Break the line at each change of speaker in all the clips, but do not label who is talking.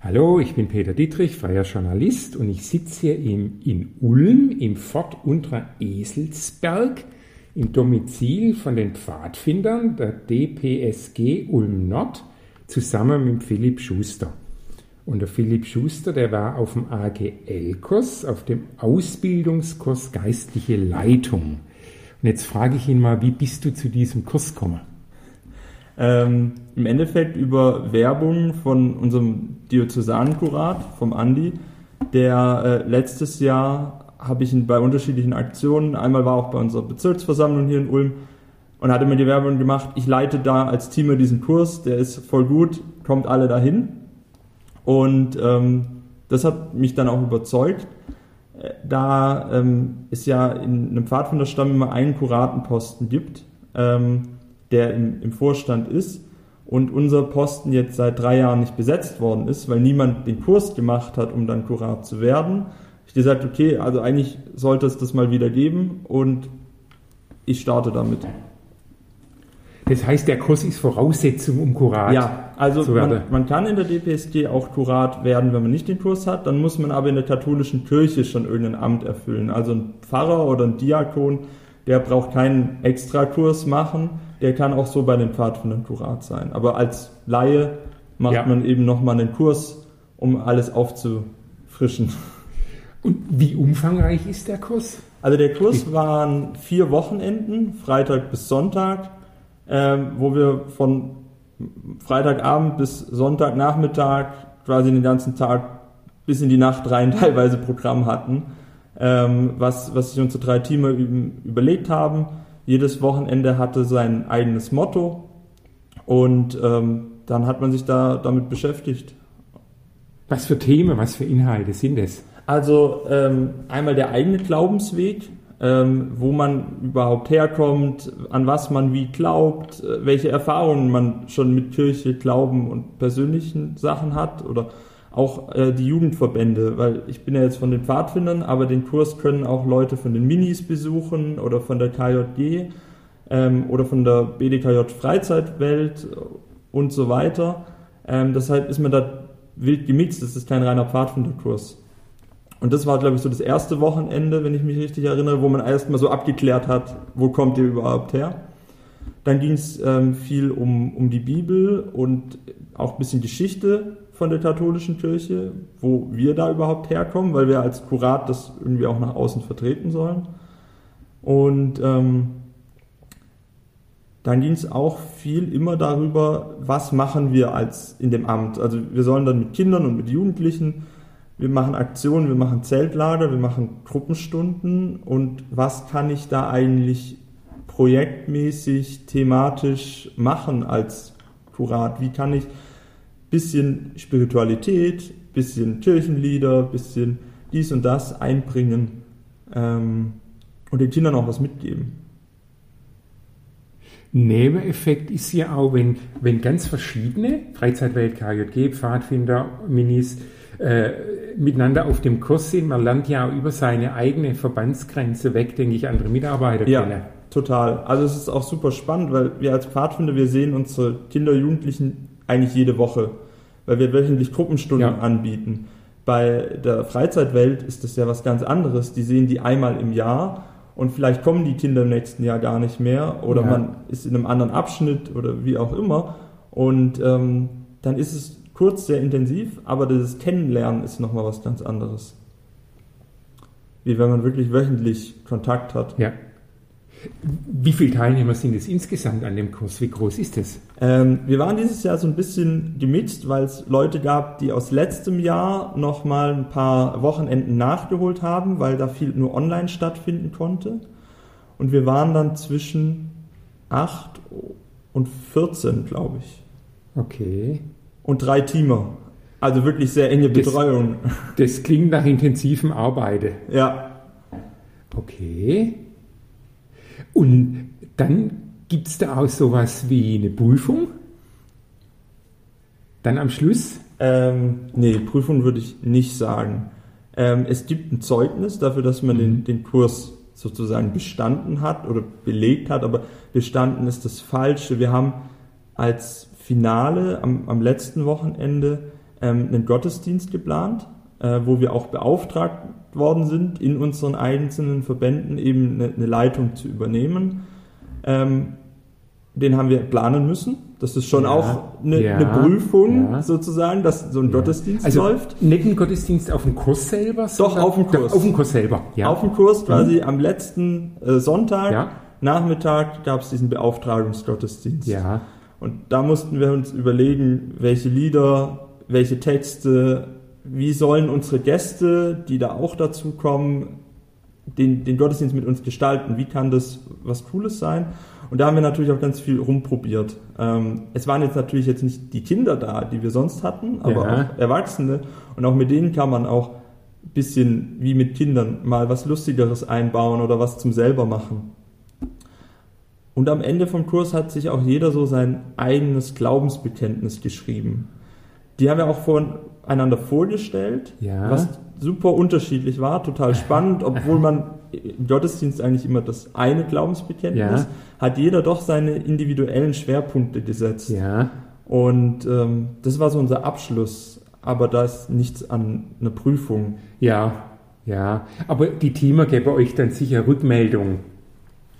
Hallo, ich bin Peter Dietrich, freier Journalist und ich sitze hier im, in Ulm im Fort Unterer Eselsberg im Domizil von den Pfadfindern der DPSG Ulm Nord zusammen mit Philipp Schuster. Und der Philipp Schuster, der war auf dem AGL-Kurs, auf dem Ausbildungskurs Geistliche Leitung. Und jetzt frage ich ihn mal, wie bist du zu diesem Kurs gekommen?
Ähm, Im Endeffekt über Werbung von unserem Diözesankurat, vom Andi, der äh, letztes Jahr habe ich ihn bei unterschiedlichen Aktionen, einmal war auch bei unserer Bezirksversammlung hier in Ulm und hatte mir die Werbung gemacht, ich leite da als Teamer diesen Kurs, der ist voll gut, kommt alle dahin. Und ähm, das hat mich dann auch überzeugt. Äh, da ähm, es ja in einem Pfadfinderstamm immer einen Kuratenposten gibt, ähm, der im, im Vorstand ist und unser Posten jetzt seit drei Jahren nicht besetzt worden ist, weil niemand den Kurs gemacht hat, um dann Kurat zu werden, ich gesagt, okay, also eigentlich sollte es das mal wieder geben und ich starte damit.
Das heißt, der Kurs ist Voraussetzung, um Kurat
ja, also zu werden. Man, man kann in der DPSG auch Kurat werden, wenn man nicht den Kurs hat. Dann muss man aber in der katholischen Kirche schon irgendein Amt erfüllen. Also ein Pfarrer oder ein Diakon, der braucht keinen Extrakurs machen der kann auch so bei den Pfadfindern Kurat sein. Aber als Laie macht ja. man eben nochmal einen Kurs, um alles aufzufrischen.
Und wie umfangreich ist der Kurs?
Also der Kurs waren vier Wochenenden, Freitag bis Sonntag, äh, wo wir von Freitagabend bis Sonntagnachmittag quasi den ganzen Tag bis in die Nacht rein teilweise Programm hatten, ähm, was, was sich unsere drei Teamer überlegt haben jedes Wochenende hatte sein eigenes Motto und ähm, dann hat man sich da damit beschäftigt.
Was für Themen, was für Inhalte sind es?
Also ähm, einmal der eigene Glaubensweg, ähm, wo man überhaupt herkommt, an was man wie glaubt, äh, welche Erfahrungen man schon mit Kirche, Glauben und persönlichen Sachen hat oder auch äh, die Jugendverbände, weil ich bin ja jetzt von den Pfadfindern, aber den Kurs können auch Leute von den Minis besuchen oder von der KJG ähm, oder von der BDKJ Freizeitwelt und so weiter. Ähm, deshalb ist man da wild gemixt, das ist kein reiner Pfadfinderkurs. Und das war, glaube ich, so das erste Wochenende, wenn ich mich richtig erinnere, wo man erstmal so abgeklärt hat, wo kommt ihr überhaupt her. Dann ging es ähm, viel um, um die Bibel und auch ein bisschen Geschichte von der katholischen Kirche, wo wir da überhaupt herkommen, weil wir als Kurat das irgendwie auch nach außen vertreten sollen. Und ähm, dann ging es auch viel immer darüber, was machen wir als in dem Amt. Also wir sollen dann mit Kindern und mit Jugendlichen, wir machen Aktionen, wir machen Zeltlager, wir machen Gruppenstunden und was kann ich da eigentlich projektmäßig, thematisch machen als Kurat? Wie kann ich bisschen Spiritualität, bisschen Kirchenlieder, bisschen dies und das einbringen ähm, und den Kindern auch was mitgeben.
Nebeneffekt ist ja auch, wenn, wenn ganz verschiedene Freizeitwelt, KJG, Pfadfinder, Minis äh, miteinander auf dem Kurs sind, man lernt ja auch über seine eigene Verbandsgrenze weg, denke ich, andere Mitarbeiter
ja, kennen. Total. Also es ist auch super spannend, weil wir als Pfadfinder, wir sehen unsere Kinder, Jugendlichen eigentlich jede Woche, weil wir wöchentlich Gruppenstunden ja. anbieten. Bei der Freizeitwelt ist das ja was ganz anderes. Die sehen die einmal im Jahr und vielleicht kommen die Kinder im nächsten Jahr gar nicht mehr oder ja. man ist in einem anderen Abschnitt oder wie auch immer. Und ähm, dann ist es kurz sehr intensiv, aber das Kennenlernen ist nochmal was ganz anderes. Wie wenn man wirklich wöchentlich Kontakt hat.
Ja. Wie viele Teilnehmer sind es insgesamt an dem Kurs? Wie groß ist es?
Ähm, wir waren dieses Jahr so ein bisschen gemixt, weil es Leute gab, die aus letztem Jahr noch mal ein paar Wochenenden nachgeholt haben, weil da viel nur online stattfinden konnte. Und wir waren dann zwischen 8 und 14, glaube ich.
Okay.
Und drei Teamer. Also wirklich sehr enge Betreuung.
Das, das klingt nach intensivem Arbeiten.
Ja.
Okay. Und dann gibt es da auch sowas wie eine Prüfung? Dann am Schluss?
Ähm, nee, Prüfung würde ich nicht sagen. Ähm, es gibt ein Zeugnis dafür, dass man mhm. den, den Kurs sozusagen bestanden hat oder belegt hat, aber bestanden ist das Falsche. Wir haben als Finale am, am letzten Wochenende ähm, einen Gottesdienst geplant, äh, wo wir auch beauftragt worden sind, in unseren einzelnen Verbänden eben eine, eine Leitung zu übernehmen. Ähm, den haben wir planen müssen. Das ist schon
Ja,
auch eine,
ja,
eine Prüfung
ja.
sozusagen, dass so ein Gottesdienst
Also
läuft.
nicht ein Gottesdienst auf dem Kurs selber, sondern
auf dem Kurs.
Doch, auf dem Kurs selber. Ja.
Auf dem Kurs quasi am letzten äh, Sonntag. Nachmittag, gab es diesen Beauftragungsgottesdienst.
ja.
Und da mussten wir uns überlegen, welche Lieder, welche Texte, wie sollen unsere Gäste, die da auch dazu kommen, den, den Gottesdienst mit uns gestalten. Wie kann das was Cooles sein? Und da haben wir natürlich auch ganz viel rumprobiert. Ähm, es waren jetzt natürlich jetzt nicht die Kinder da, die wir sonst hatten, aber
Ja.
auch Erwachsene. Und auch mit denen kann man auch ein bisschen wie mit Kindern mal was Lustigeres einbauen oder was zum selber machen. Und am Ende vom Kurs hat sich auch jeder so sein eigenes Glaubensbekenntnis geschrieben. Die haben wir auch voneinander vorgestellt,
Ja.
was super unterschiedlich war, total spannend, obwohl man im Gottesdienst eigentlich immer das eine Glaubensbekenntnis,
Ja.
hat jeder doch seine individuellen Schwerpunkte gesetzt.
Ja.
Und ähm, das war so unser Abschluss, aber da ist nichts an einer Prüfung.
Ja. Ja. Aber die Teamer geben euch dann sicher Rückmeldung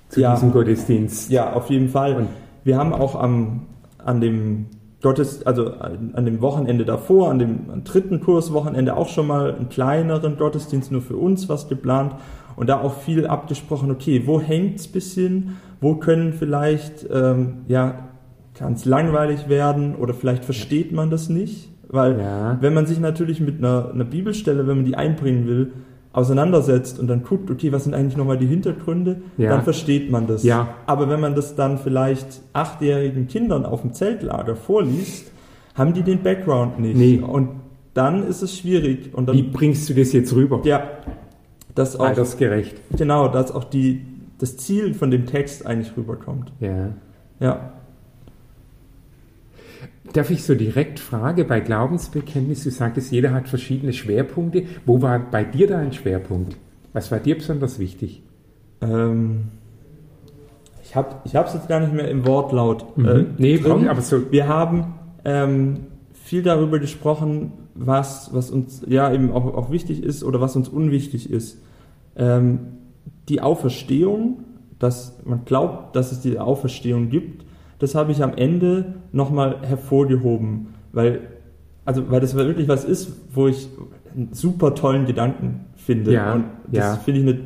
zu
Ja.
diesem Gottesdienst.
Ja, auf jeden Fall.
Und-
wir haben auch am, an dem Gottes, also an dem Wochenende davor, an dem dritten Kurswochenende auch schon mal einen kleineren Gottesdienst nur für uns was geplant und da auch viel abgesprochen, okay, wo hängt's bisschen, wo können vielleicht, ähm, ja, kann es langweilig werden oder vielleicht versteht man das nicht, weil
Ja.
wenn man sich natürlich mit einer, einer Bibelstelle, wenn man die einbringen will, auseinandersetzt und dann guckt, okay, was sind eigentlich nochmal die Hintergründe,
Ja.
dann versteht man das.
Ja.
Aber wenn man das dann vielleicht achtjährigen Kindern auf dem Zeltlager vorliest, haben die den Background nicht.
Nee.
Und dann ist es schwierig. Und dann,
Wie bringst du das jetzt rüber?
ja, das auch,
Altersgerecht.
genau, dass auch die, das Ziel von dem Text eigentlich rüberkommt.
Ja.
Ja.
Darf ich so direkt fragen, bei Glaubensbekenntnis, du sagtest, jeder hat verschiedene Schwerpunkte. Wo war bei dir da ein Schwerpunkt? Was war dir besonders wichtig?
Ähm, ich habe es jetzt gar nicht mehr im Wortlaut. Äh,
Mhm. nee,
drin.
komm, aber so.
Wir haben ähm, viel darüber gesprochen, was, was uns ja eben auch, auch wichtig ist oder was uns unwichtig ist. Ähm, die Auferstehung, dass man glaubt, dass es diese Auferstehung gibt, das habe ich am Ende nochmal hervorgehoben, weil, also, weil das wirklich was ist, wo ich einen super tollen Gedanken finde.
Ja,
Und das
ja.
finde ich eine,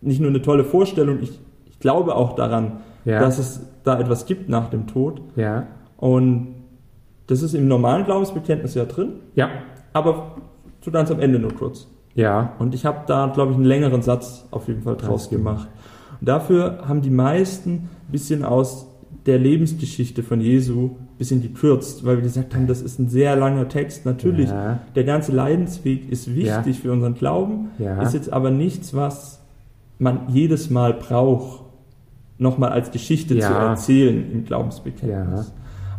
nicht nur eine tolle Vorstellung, ich, ich glaube auch daran,
Ja.
dass es da etwas gibt nach dem Tod.
Ja.
Und das ist im normalen Glaubensbekenntnis ja drin,
Ja.
aber zu ganz am Ende nur kurz.
Ja.
Und ich habe da, glaube ich, einen längeren Satz auf jeden Fall draus
Draus
gemacht. Und dafür haben die meisten ein bisschen aus der Lebensgeschichte von Jesu ein bisschen gekürzt, weil wir gesagt haben, das ist ein sehr langer Text. Natürlich,
Ja.
der ganze Leidensweg ist wichtig
Ja.
für unseren Glauben,
Ja.
ist jetzt aber nichts, was man jedes Mal braucht, nochmal als Geschichte zu erzählen im Glaubensbekenntnis.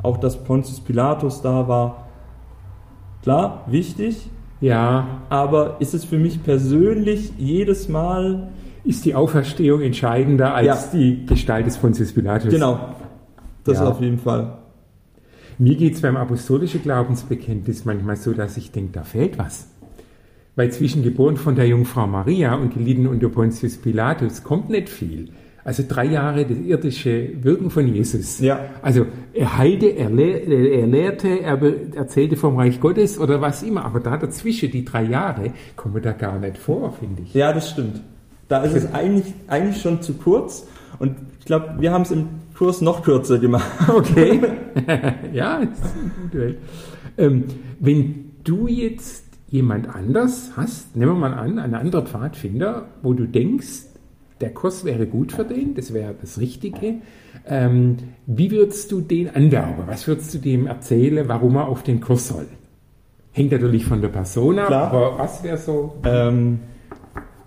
Auch dass Pontius Pilatus da war, klar, wichtig,
Ja.
aber ist es für mich persönlich jedes Mal,
Ist die Auferstehung entscheidender als
Ja.
die Gestalt des Pontius Pilatus?
genau, das
Ja.
auf jeden Fall.
Mir geht es beim apostolischen Glaubensbekenntnis manchmal so, dass ich denke, da fehlt was. Weil zwischen geboren von der Jungfrau Maria und gelitten unter Pontius Pilatus kommt nicht viel. Also drei Jahre das irdische Wirken von Jesus.
Ja.
Also er heilte, er, lehr, er lehrte, er erzählte vom Reich Gottes oder was immer. Aber da dazwischen, die drei Jahre, kommen da gar nicht vor, finde ich.
Ja, das stimmt. Da ist es eigentlich, eigentlich schon zu kurz und ich glaube, wir haben es im Kurs noch kürzer gemacht.
Okay. ja, ist eine gute Welt. Ähm, wenn du jetzt jemand anders hast, nehmen wir mal an, ein anderer Pfadfinder, wo du denkst, der Kurs wäre gut für den, das wäre das Richtige, ähm, wie würdest du den anwerben? Was würdest du dem erzählen, warum er auf den Kurs soll? Hängt natürlich von der Person ab,
Klar.
aber was wäre so
Ähm,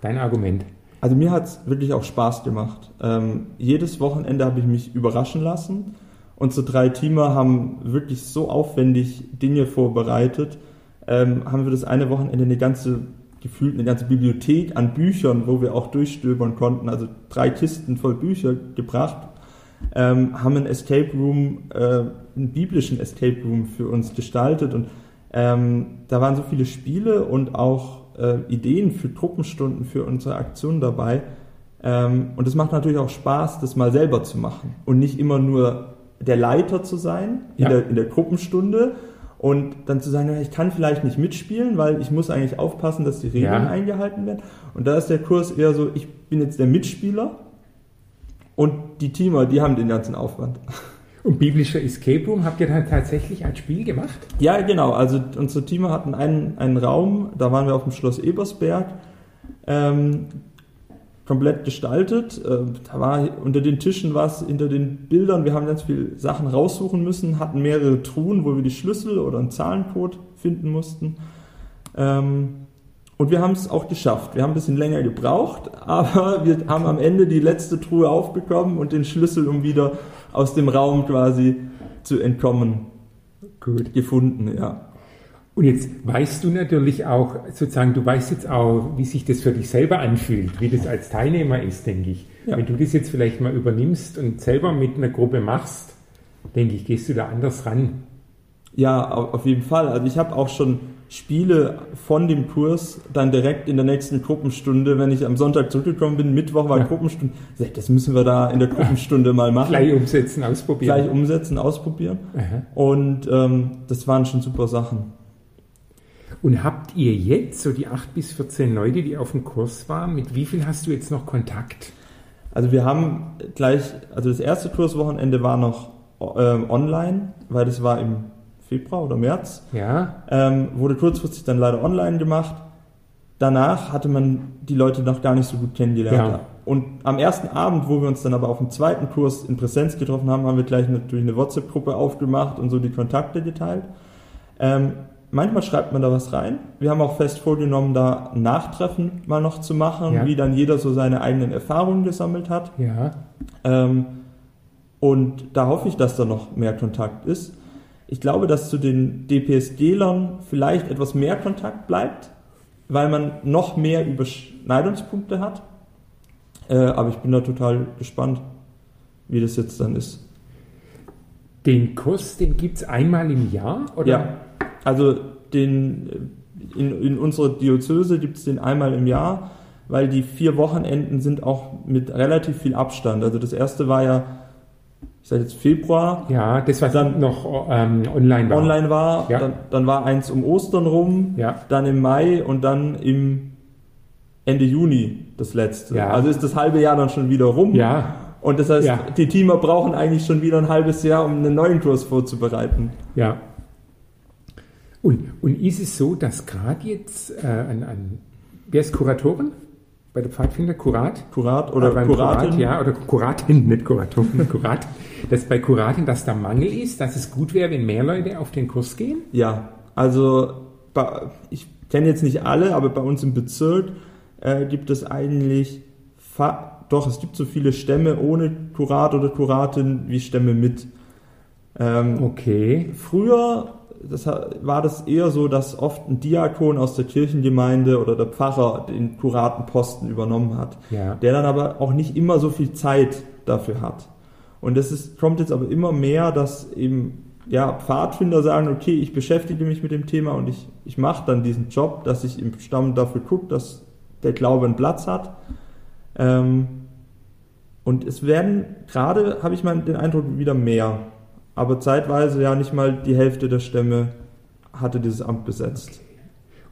dein Argument?
Also mir hat es wirklich auch Spaß gemacht. Ähm, jedes Wochenende habe ich mich überraschen lassen. Unsere drei Teamer haben wirklich so aufwendig Dinge vorbereitet. Ähm, haben wir das eine Wochenende eine ganze, gefühlt eine ganze Bibliothek an Büchern, wo wir auch durchstöbern konnten, also drei Kisten voll Bücher gebracht. Ähm, haben einen Escape Room, äh, einen biblischen Escape Room für uns gestaltet und Ähm, da waren so viele Spiele und auch äh, Ideen für Gruppenstunden für unsere Aktion dabei. Ähm, und es macht natürlich auch Spaß, das mal selber zu machen und nicht immer nur der Leiter zu sein in,
Ja.
der, in der Gruppenstunde und dann zu sagen, ich kann vielleicht nicht mitspielen, weil ich muss eigentlich aufpassen, dass die Regeln
Ja.
eingehalten werden. Und da ist der Kurs eher so, ich bin jetzt der Mitspieler und die Teamer, die haben den ganzen Aufwand.
Und biblischer Escape Room habt ihr dann tatsächlich ein Spiel gemacht?
Ja, genau. Also unsere Teamer hatten einen, einen Raum, da waren wir auf dem Schloss Ebersberg, ähm, komplett gestaltet. Ähm, da war unter den Tischen was, hinter den Bildern. Wir haben ganz viele Sachen raussuchen müssen, hatten mehrere Truhen, wo wir die Schlüssel oder einen Zahlencode finden mussten. Ähm, und wir haben es auch geschafft. Wir haben ein bisschen länger gebraucht, aber wir haben am Ende die letzte Truhe aufbekommen und den Schlüssel, um wieder aus dem Raum quasi zu entkommen,
Gut.
gefunden. Ja.
Und jetzt weißt du natürlich auch, sozusagen, du weißt jetzt auch, wie sich das für dich selber anfühlt, wie das als Teilnehmer ist, denke ich.
Ja.
Wenn du das jetzt vielleicht mal übernimmst und selber mit einer Gruppe machst, denke ich, gehst du da anders ran.
Ja, au- auf jeden Fall. Also ich habe auch schon Spiele von dem Kurs dann direkt in der nächsten Gruppenstunde, wenn ich am Sonntag zurückgekommen bin, Mittwoch war
Ja.
Gruppenstunde, das müssen wir da in der Gruppenstunde mal machen.
Gleich umsetzen, ausprobieren.
Gleich umsetzen, ausprobieren.
Aha.
Und ähm, das waren schon super Sachen.
Und habt ihr jetzt so die 8 bis 14 Leute, die auf dem Kurs waren, mit wie viel hast du jetzt noch Kontakt?
Also wir haben gleich, also das erste Kurswochenende war noch ähm, online, weil das war im Februar oder März.
Ja,
Ähm, wurde kurzfristig dann leider online gemacht. Danach hatte man die Leute noch gar nicht so gut kennengelernt.
Ja.
Und am ersten Abend, wo wir uns dann aber auf dem zweiten Kurs in Präsenz getroffen haben, haben wir gleich natürlich eine WhatsApp-Gruppe aufgemacht und so die Kontakte geteilt. Ähm, manchmal schreibt man da was rein. Wir haben auch fest vorgenommen, da ein Nachtreffen mal noch zu machen,
Ja.
wie dann jeder so seine eigenen Erfahrungen gesammelt hat.
ja.
Ähm, und da hoffe ich, dass da noch mehr Kontakt ist. Ich glaube, dass zu den DPSG-Lern vielleicht etwas mehr Kontakt bleibt, weil man noch mehr Überschneidungspunkte hat. Äh, aber ich bin da total gespannt, wie das jetzt dann ist.
Den Kurs, den gibt es einmal im Jahr? Oder?
Ja, also den, äh, in, in unserer Diözese gibt es den einmal im Jahr, weil die vier Wochenenden sind auch mit relativ viel Abstand. Also das erste war ja, ich sage jetzt Februar,
Ja, das, was Dann- noch ähm, online war.
online war,
Ja.
dann, dann war eins um Ostern rum,
Ja,
dann im Mai und dann im Ende Juni das letzte.
Ja.
Also ist das halbe Jahr dann schon wieder rum.
ja,
Und das heißt,
Ja.
die Teamer brauchen eigentlich schon wieder ein halbes Jahr, um einen neuen Kurs vorzubereiten.
ja. Und, und ist es so, dass gerade jetzt äh, an, an, wer ist Kuratorin? Bei der Pfadfinder? Kurat?
Kurat oder
beim
Kuratin.
Kurat, ja, oder Kuratin, nicht Kuratorin, Kuratin. Dass bei Kuratin, dass da Mangel ist, dass es gut wäre, wenn mehr Leute auf den Kurs gehen?
Ja, also ich kenne jetzt nicht alle, aber bei uns im Bezirk äh, gibt es eigentlich doch, es gibt so viele Stämme ohne Kurat oder Kuratin wie Stämme mit. Ähm,
Okay.
Früher das war das eher so, dass oft ein Diakon aus der Kirchengemeinde oder der Pfarrer den Kuratenposten übernommen hat,
Ja.
der dann aber auch nicht immer so viel Zeit dafür hat. Und das ist, kommt jetzt aber immer mehr, dass eben ja, Pfadfinder sagen, okay, ich beschäftige mich mit dem Thema und ich, ich mache dann diesen Job, dass ich im Stamm dafür gucke, dass der Glaube einen Platz hat. Ähm, und es werden gerade, habe ich mal den Eindruck, wieder mehr. Aber zeitweise ja nicht mal die Hälfte der Stämme hatte dieses Amt besetzt.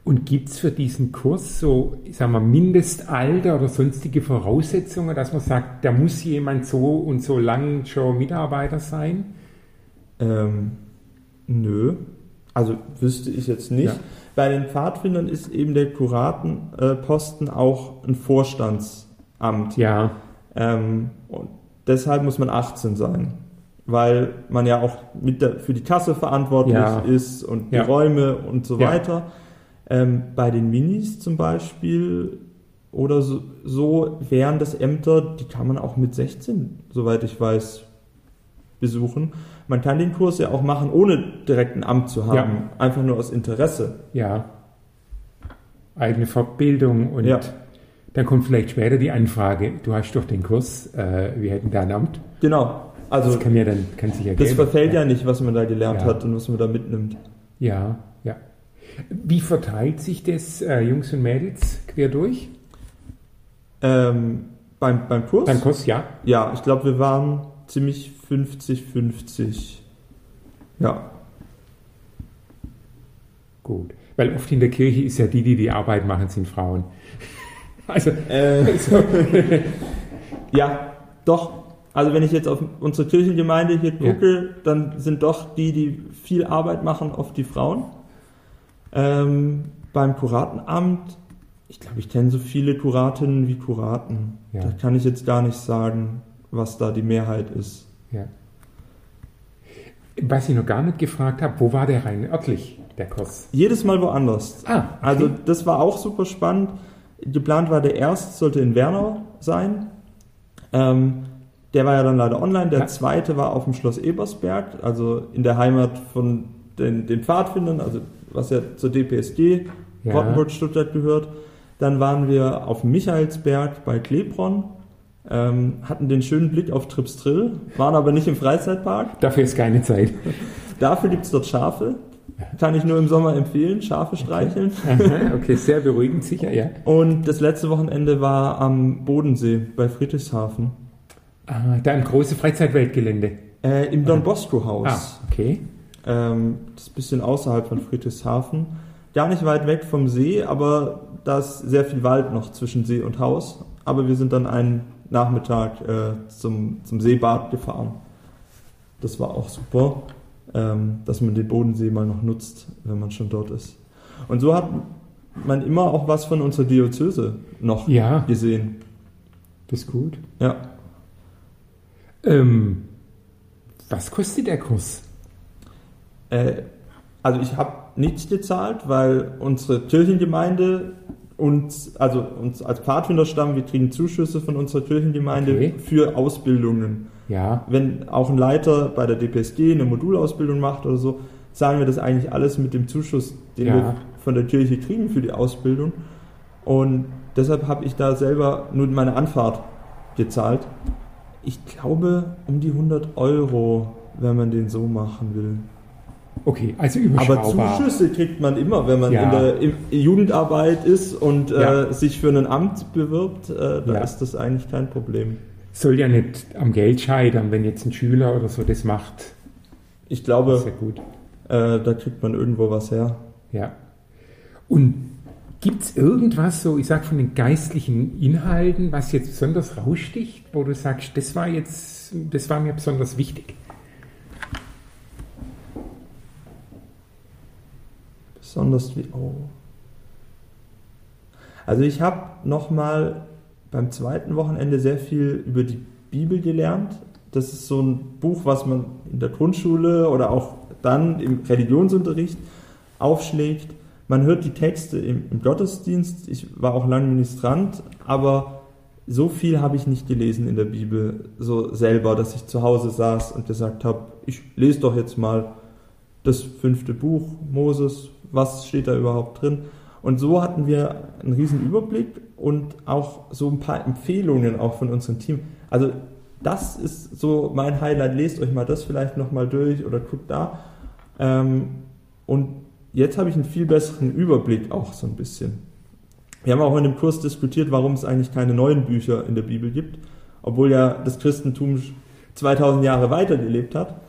Und gibt es für diesen Kurs so, ich sag mal, Mindestalter oder sonstige Voraussetzungen, dass man sagt, da muss jemand so und so lang schon Mitarbeiter sein?
Ähm, nö. Also wüsste ich jetzt nicht.
Ja.
Bei den Pfadfindern ist eben der Kuratenposten auch ein Vorstandsamt.
Ja,
Ähm, und deshalb muss man 18 sein. Weil man ja auch mit der, für die Kasse verantwortlich
Ja.
ist und
Ja.
die Räume und so
Ja.
weiter. Ähm, bei den Minis zum Beispiel oder so, so wären das Ämter, die kann man auch mit 16, soweit ich weiß, besuchen. Man kann den Kurs ja auch machen, ohne direkt ein Amt zu haben,
Ja.
einfach nur aus Interesse.
ja. Eigene Fortbildung und
Ja.
dann kommt vielleicht später die Anfrage, du hast doch den Kurs, äh, wir hätten da ein Amt.
Genau. Also
Das kann ja dann, kann sich
das
ergeben.
verfällt ja nicht, was man da gelernt
Ja.
hat und was man da mitnimmt.
Ja, ja. Wie verteilt sich das, äh, Jungs und Mädels, quer durch?
Ähm, beim, beim Kurs?
Beim Kurs, ja.
Ja, ich glaube, wir waren ziemlich 50-50. Ja.
Gut. Weil oft in der Kirche ist ja die, die die Arbeit machen, sind Frauen. Also,
Äh, ja, doch. Also wenn ich jetzt auf unsere Kirchengemeinde hier
Ja.
gucke, dann sind doch die, die viel Arbeit machen, oft die Frauen. Ähm, beim Kuratenamt, ich glaube, ich kenne so viele Kuratinnen wie Kuraten.
Ja.
Da kann ich jetzt gar nicht sagen, was da die Mehrheit ist.
ja. Was ich noch gar nicht gefragt habe, wo war der rein örtlich, der Kurs?
Jedes Mal woanders.
Ah, okay.
Also das war auch super spannend. Geplant war der erste, sollte in Wernau sein. Ähm, der war ja dann leider online. Der
Ja.
zweite war auf dem Schloss Ebersberg, also in der Heimat von den, den Pfadfindern, also was ja zur DPSG
Ja.
Rottenburg Stuttgart gehört. Dann waren wir auf Michaelsberg bei Klebronn, ähm, hatten den schönen Blick auf Tripstrill, waren aber nicht im Freizeitpark.
Dafür ist keine Zeit.
Dafür gibt es dort Schafe. Kann ich nur im Sommer empfehlen, Schafe streicheln.
Aha, okay, sehr beruhigend, sicher, ja.
Und das letzte Wochenende war am Bodensee bei Friedrichshafen.
Ah, da im großen Freizeitweltgelände.
Äh, Im Don Bosco Haus.
Ah, okay.
Ähm, das ist ein bisschen außerhalb von Friedrichshafen. Gar nicht weit weg vom See, aber da ist sehr viel Wald noch zwischen See und Haus. Aber wir sind dann einen Nachmittag äh, zum, zum Seebad gefahren. Das war auch super, ähm, dass man den Bodensee mal noch nutzt, wenn man schon dort ist. Und so hat man immer auch was von unserer Diözese noch
Ja,
gesehen.
das ist gut.
Ja.
Ähm, was kostet der Kurs?
Äh, also ich habe nichts gezahlt, weil unsere Kirchengemeinde uns, also uns als Pfadfinderstamm, wir kriegen Zuschüsse von unserer Kirchengemeinde
Okay.
für Ausbildungen.
Ja,
Wenn auch ein Leiter bei der DPSG eine Modulausbildung macht oder so, zahlen wir das eigentlich alles mit dem Zuschuss, den
Ja.
wir von der Kirche kriegen für die Ausbildung. Und deshalb habe ich da selber nur meine Anfahrt gezahlt. Ich glaube um die 100 Euro, wenn man den so machen will.
okay, also
Aber
überschaubar.
Zuschüsse kriegt man immer, wenn man
Ja.
in der in Jugendarbeit ist und
Ja.
äh, sich für ein Amt bewirbt, äh, da
Ja.
ist das eigentlich kein Problem.
Soll ja nicht am Geld scheitern, wenn jetzt ein Schüler oder so das macht.
Ich glaube, äh, da kriegt man irgendwo was her.
Ja. Und gibt es irgendwas so, ich sag von den geistlichen Inhalten, was jetzt besonders raussticht, wo du sagst, das war jetzt, das war mir besonders wichtig?
Besonders wie, oh. Also ich habe nochmal beim zweiten Wochenende sehr viel über die Bibel gelernt. Das ist so ein Buch, was man in der Grundschule oder auch dann im Religionsunterricht aufschlägt. Man hört die Texte im, im Gottesdienst. Ich war auch lange Ministrant, aber so viel habe ich nicht gelesen in der Bibel, so selber, dass ich zu Hause saß und gesagt habe, ich lese doch jetzt mal das fünfte Buch Moses, was steht da überhaupt drin? Und so hatten wir einen riesen Überblick und auch so ein paar Empfehlungen auch von unserem Team. Also das ist so mein Highlight. Lest euch mal das vielleicht nochmal durch oder guckt da. Ähm, und jetzt habe ich einen viel besseren Überblick auch so ein bisschen. Wir haben auch in dem Kurs diskutiert, warum es eigentlich keine neuen Bücher in der Bibel gibt, obwohl ja das Christentum 2000 Jahre weitergelebt hat.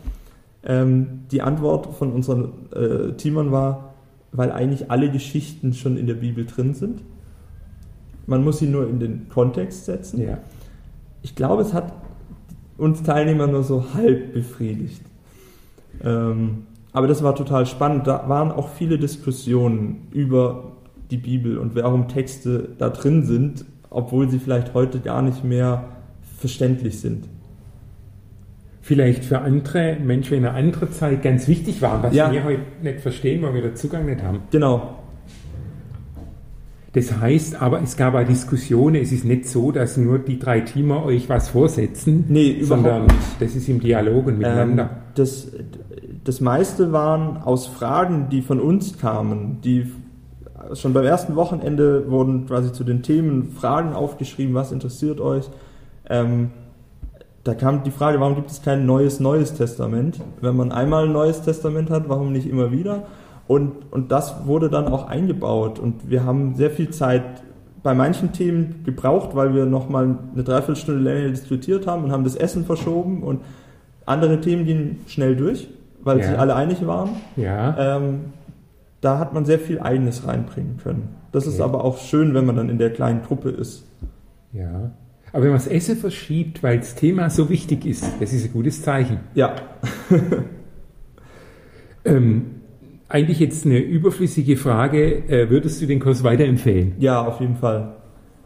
Ähm, die Antwort von unseren äh, Teamern war, weil eigentlich alle Geschichten schon in der Bibel drin sind. Man muss sie nur in den Kontext setzen.
Ja.
Ich glaube, es hat uns Teilnehmer nur so halb befriedigt. Ähm, aber das war total spannend. Da waren auch viele Diskussionen über die Bibel und warum Texte da drin sind, obwohl sie vielleicht heute gar nicht mehr verständlich sind.
Vielleicht für andere Menschen in einer anderen Zeit ganz wichtig waren, was
Ja.
wir heute nicht verstehen, weil wir den Zugang nicht haben.
Genau.
Das heißt aber, es gab auch Diskussionen, es ist nicht so, dass nur die drei Teamer euch was vorsetzen,
Nee, überhaupt
sondern
nicht.
das ist im Dialog und miteinander.
Ähm, das, das meiste waren aus Fragen, die von uns kamen, die schon beim ersten Wochenende wurden quasi zu den Themen Fragen aufgeschrieben, was interessiert euch. Ähm, da kam die Frage, warum gibt es kein neues Neues Testament? Wenn man einmal ein neues Testament hat, warum nicht immer wieder? Und, und das wurde dann auch eingebaut. Und wir haben sehr viel Zeit bei manchen Themen gebraucht, weil wir nochmal eine Dreiviertelstunde länger diskutiert haben und haben das Essen verschoben. Und andere Themen gingen schnell durch, weil
Ja.
sich alle einig waren.
Ja,
Ähm, da hat man sehr viel Eigenes reinbringen können. Das ist
Okay.
aber auch schön, wenn man dann in der kleinen Gruppe ist.
ja. Aber wenn man das Essen verschiebt, weil das Thema so wichtig ist, das ist ein gutes Zeichen.
Ja,
Ähm, eigentlich jetzt eine überflüssige Frage, äh, würdest du den Kurs weiterempfehlen?
ja, auf jeden Fall.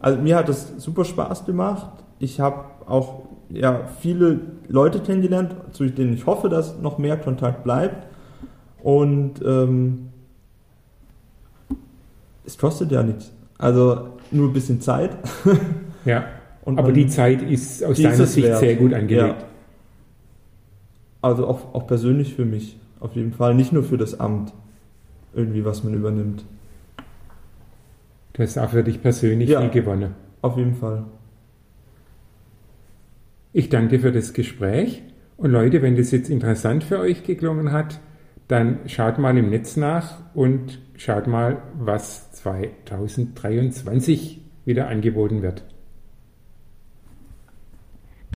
Also mir hat es super Spaß gemacht. Ich habe auch ja, viele Leute kennengelernt, zu denen ich hoffe, dass noch mehr Kontakt bleibt. Und ähm, es kostet ja nichts. Also nur ein bisschen Zeit.
Ja.
Und
Aber die Zeit ist aus deiner Sicht
wert.
sehr gut angelegt.
Ja. Also auch, auch persönlich für mich, auf jeden Fall. Nicht nur für das Amt, irgendwie, was man übernimmt.
Du hast auch für dich persönlich
Ja.
viel gewonnen.
Auf jeden Fall.
Ich danke für das Gespräch. Und Leute, wenn das jetzt interessant für euch geklungen hat, dann schaut mal im Netz nach und schaut mal, was 2023 wieder angeboten wird.